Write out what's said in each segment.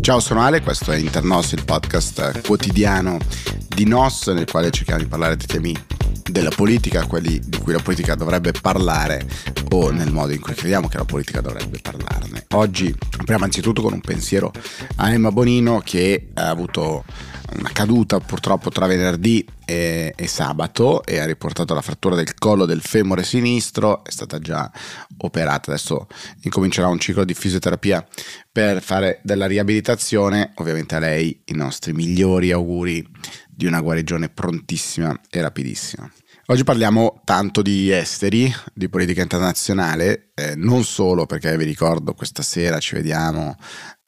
Ciao, sono Ale, questo è Internos, il podcast quotidiano di NOS nel quale cerchiamo di parlare di temi della politica, quelli di cui la politica dovrebbe parlare o nel modo in cui crediamo che la politica dovrebbe parlarne. Oggi apriamo anzitutto con un pensiero a Emma Bonino che ha avuto una caduta purtroppo tra venerdì e, e, sabato e ha riportato la frattura del collo del femore sinistro, è stata già operata, adesso incomincerà un ciclo di fisioterapia per fare della riabilitazione, ovviamente a lei i nostri migliori auguri di una guarigione prontissima e rapidissima. Oggi parliamo tanto di esteri, di politica internazionale, eh, non solo perché vi ricordo questa sera ci vediamo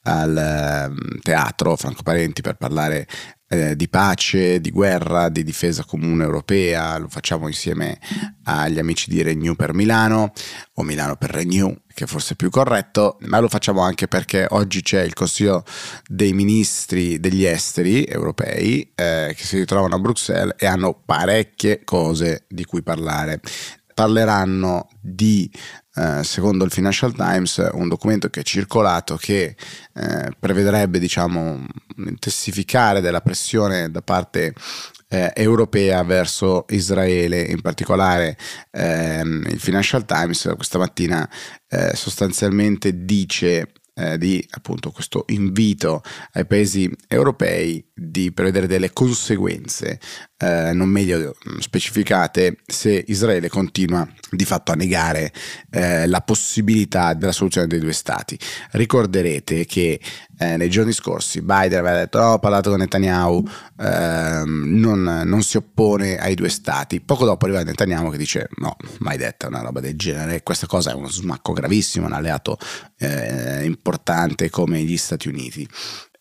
al eh, teatro Franco Parenti per parlare eh, di pace, di guerra, di difesa comune europea, lo facciamo insieme agli amici di Renew per Milano o Milano per Renew, che forse è più corretto, ma lo facciamo anche perché oggi c'è il Consiglio dei Ministri degli Esteri europei eh, che si ritrovano a Bruxelles e hanno parecchie cose di cui parlare. Parleranno di, eh, secondo il Financial Times, un documento che è circolato che eh, prevederebbe diciamo, un intensificare della pressione da parte eh, europea verso Israele, in particolare ehm, il Financial Times questa mattina eh, sostanzialmente dice eh, di appunto questo invito ai paesi europei di prevedere delle conseguenze eh, non meglio specificate se Israele continua di fatto a negare eh, la possibilità della soluzione dei due stati. Ricorderete che eh, nei giorni scorsi Biden aveva detto no, ho parlato con Netanyahu, ehm, non, non, si oppone ai due stati. Poco dopo arriva Netanyahu che dice no, mai detta una roba del genere, questa cosa è uno smacco gravissimo, un alleato eh, importante come gli Stati Uniti.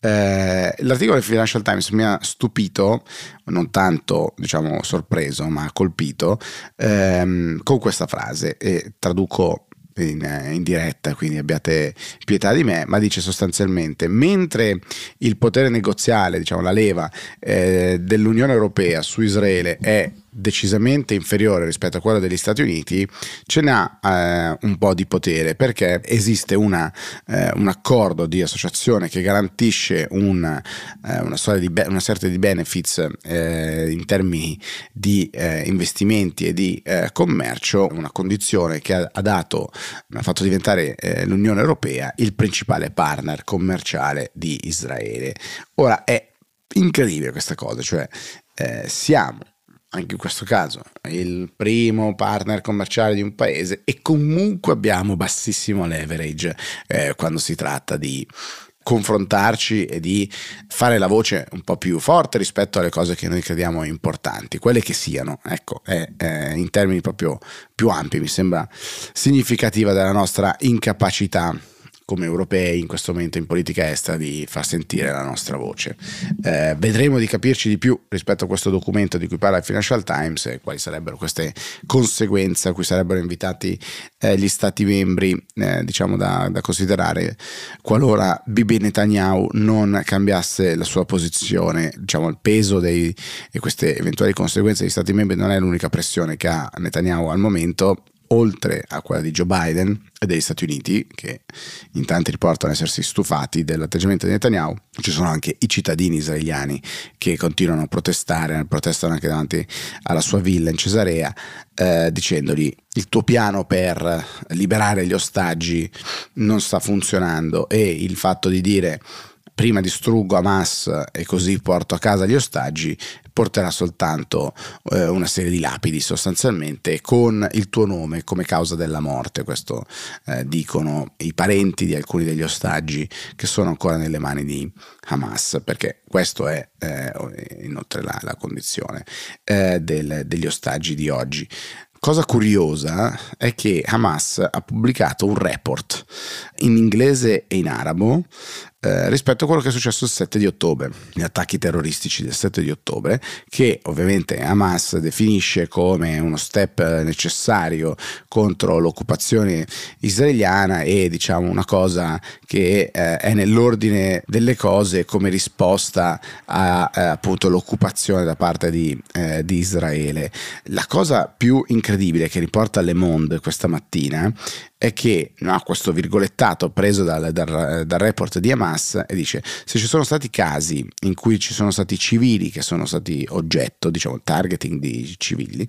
Eh, l'articolo del Financial Times mi ha stupito, non tanto diciamo sorpreso, ma colpito ehm, con questa frase e traduco in, in, diretta, quindi abbiate pietà di me, ma dice sostanzialmente, mentre il potere negoziale, diciamo la leva eh, dell'Unione Europea su Israele è decisamente inferiore rispetto a quella degli Stati Uniti, ce n'ha eh, un po' di potere perché esiste una, eh, un accordo di associazione che garantisce un, eh, una, be- una serie di benefits eh, in termini di eh, investimenti e di eh, commercio, una condizione che ha, ha dato, ha fatto diventare l'Unione Europea il principale partner commerciale di Israele. Ora è incredibile questa cosa, cioè siamo anche in questo caso, il primo partner commerciale di un paese e comunque abbiamo bassissimo leverage eh, quando si tratta di confrontarci e di fare la voce un po' più forte rispetto alle cose che noi crediamo importanti, quelle che siano, ecco, è, è in termini proprio più ampi, mi sembra significativa della nostra incapacità come europei in questo momento in politica estera di far sentire la nostra voce. Eh, vedremo di capirci di più rispetto a questo documento di cui parla il Financial Times e quali sarebbero queste conseguenze a cui sarebbero invitati eh, gli stati membri eh, diciamo da, da, considerare qualora Bibi Netanyahu non cambiasse la sua posizione diciamo il peso dei, di queste eventuali conseguenze degli stati membri non è l'unica pressione che ha Netanyahu al momento oltre a quella di Joe Biden e degli Stati Uniti, che in tanti riportano essersi stufati dell'atteggiamento di Netanyahu, ci sono anche i cittadini israeliani che continuano a protestare, protestano anche davanti alla sua villa in Cesarea, eh, dicendogli il tuo piano per liberare gli ostaggi non sta funzionando e il fatto di dire prima distruggo Hamas e così porto a casa gli ostaggi, porterà soltanto eh, una serie di lapidi sostanzialmente con il tuo nome come causa della morte. Questo eh, dicono i parenti di alcuni degli ostaggi che sono ancora nelle mani di Hamas, perché questa è eh, inoltre la, la condizione eh, del, degli ostaggi di oggi. Cosa curiosa è che Hamas ha pubblicato un report in inglese e in arabo eh, rispetto a quello che è successo il 7 di ottobre, gli attacchi terroristici del 7 di ottobre, che ovviamente Hamas definisce come uno step necessario contro l'occupazione israeliana e diciamo una cosa che eh, è nell'ordine delle cose come risposta a eh, appunto l'occupazione da parte di, eh, di Israele. La cosa più incredibile che riporta Le Monde questa mattina è che no, questo virgolettato preso dal, dal, dal, report di Hamas e dice se ci sono stati casi in cui ci sono stati civili che sono stati oggetto, diciamo targeting di civili,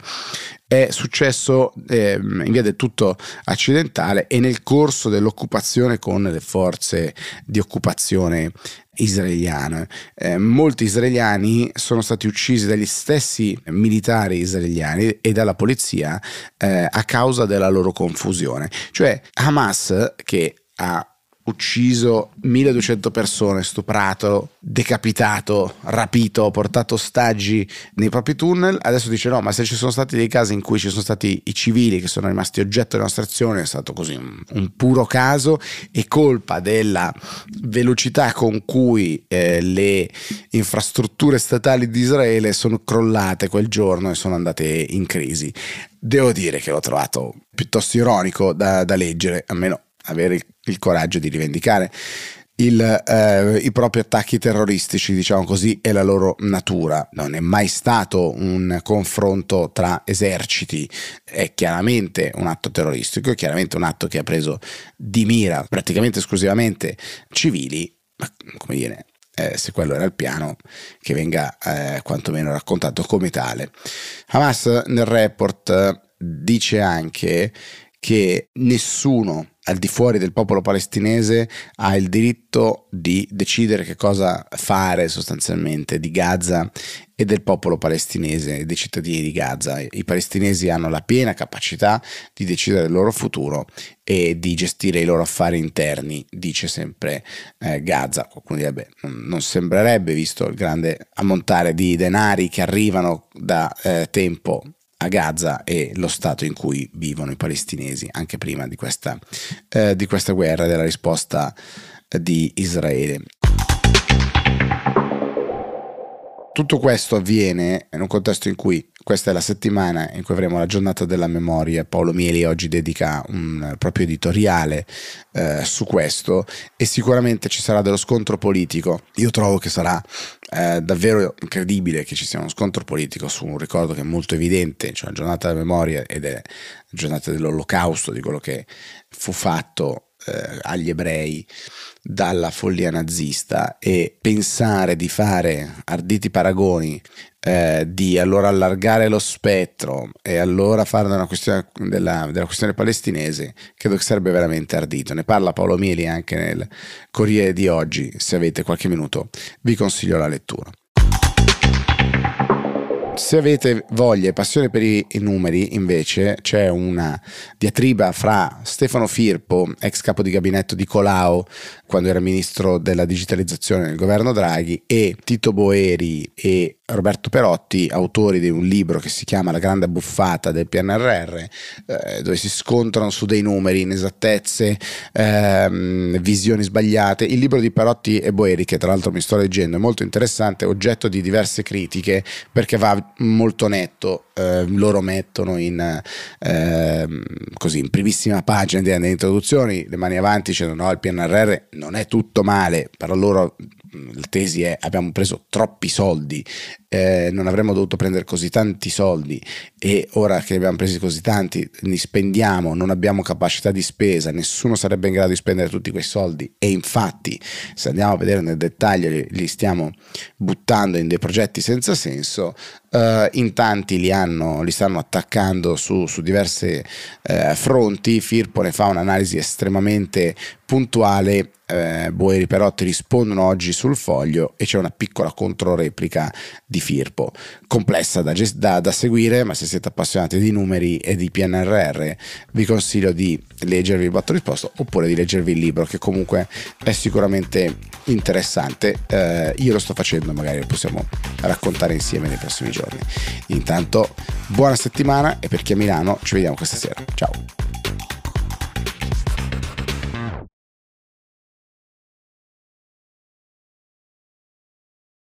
è successo eh, in via del tutto accidentale e nel corso dell'occupazione con le forze di occupazione israeliane. Eh, molti israeliani sono stati uccisi dagli stessi militari israeliani e dalla polizia eh, a causa della loro confusione. Cioè Hamas che ha ucciso 1200 persone, stuprato, decapitato, rapito, portato ostaggi nei propri tunnel, adesso dice no, ma se ci sono stati dei casi in cui ci sono stati i civili che sono rimasti oggetto della nostra azione, è stato così un, un puro caso e colpa della velocità con cui eh, le infrastrutture statali di Israele sono crollate quel giorno e sono andate in crisi. Devo dire che l'ho trovato piuttosto ironico da, da leggere, almeno avere il, il coraggio di rivendicare il, eh, i propri attacchi terroristici, diciamo così, e la loro natura. Non è mai stato un confronto tra eserciti, è chiaramente un atto terroristico, è chiaramente un atto che ha preso di mira praticamente esclusivamente civili, ma come dire, eh, se quello era il piano, che venga eh, quantomeno raccontato come tale. Hamas nel report dice anche che nessuno al di fuori del popolo palestinese ha il diritto di decidere che cosa fare sostanzialmente di Gaza e del popolo palestinese e dei cittadini di Gaza. I palestinesi hanno la piena capacità di decidere il loro futuro e di gestire i loro affari interni, dice sempre eh, Gaza. Qualcuno direbbe, non sembrerebbe, visto il grande ammontare di denari che arrivano da eh, tempo a Gaza e lo stato in cui vivono i palestinesi, anche prima di questa, eh, di questa guerra, della risposta di Israele. Tutto questo avviene in un contesto in cui questa è la settimana in cui avremo la giornata della memoria. Paolo Mieli oggi dedica un proprio editoriale eh, su questo e sicuramente ci sarà dello scontro politico. Io trovo che sarà eh, davvero incredibile che ci sia uno scontro politico su un ricordo che è molto evidente, cioè la giornata della memoria ed è la giornata dell'olocausto, di quello che fu fatto eh, agli ebrei dalla follia nazista e pensare di fare arditi paragoni eh, di allora allargare lo spettro e allora fare una questione della, della, questione palestinese credo che sarebbe veramente ardito. Ne parla Paolo Mieli anche nel Corriere di oggi. Se avete qualche minuto vi consiglio la lettura se avete voglia e passione per i, numeri, invece, c'è una diatriba fra Stefano Firpo, ex capo di gabinetto di Colau, quando era ministro della digitalizzazione nel governo Draghi, e Tito Boeri e Roberto Perotti, autori di un libro che si chiama La grande buffata del PNRR, eh, dove si scontrano su dei numeri, inesattezze, ehm, visioni sbagliate. Il libro di Perotti e Boeri, che tra l'altro mi sto leggendo, è molto interessante, oggetto di diverse critiche perché va molto netto. Eh, loro mettono in, eh, così, in primissima pagina delle introduzioni le mani avanti dicendo no, il PNRR non è tutto male, però loro la tesi è abbiamo preso troppi soldi, eh, non avremmo dovuto prendere così tanti soldi e ora che ne abbiamo presi così tanti li spendiamo, non abbiamo capacità di spesa, nessuno sarebbe in grado di spendere tutti quei soldi. E infatti se andiamo a vedere nel dettaglio li, li stiamo buttando in dei progetti senza senso, eh, in tanti li, hanno, li stanno attaccando su, su diversi eh, fronti, Firpo ne fa un'analisi estremamente puntuale eh, Boeri Perotti rispondono oggi sul foglio e c'è una piccola controreplica di Firpo, complessa da, da, da, seguire, ma se siete appassionati di numeri e di PNRR vi consiglio di leggervi il botto risposto oppure di leggervi il libro che comunque è sicuramente interessante. Eh, io lo sto facendo, magari lo possiamo raccontare insieme nei prossimi giorni. Intanto buona settimana e per chi è a Milano ci vediamo questa sera. Ciao!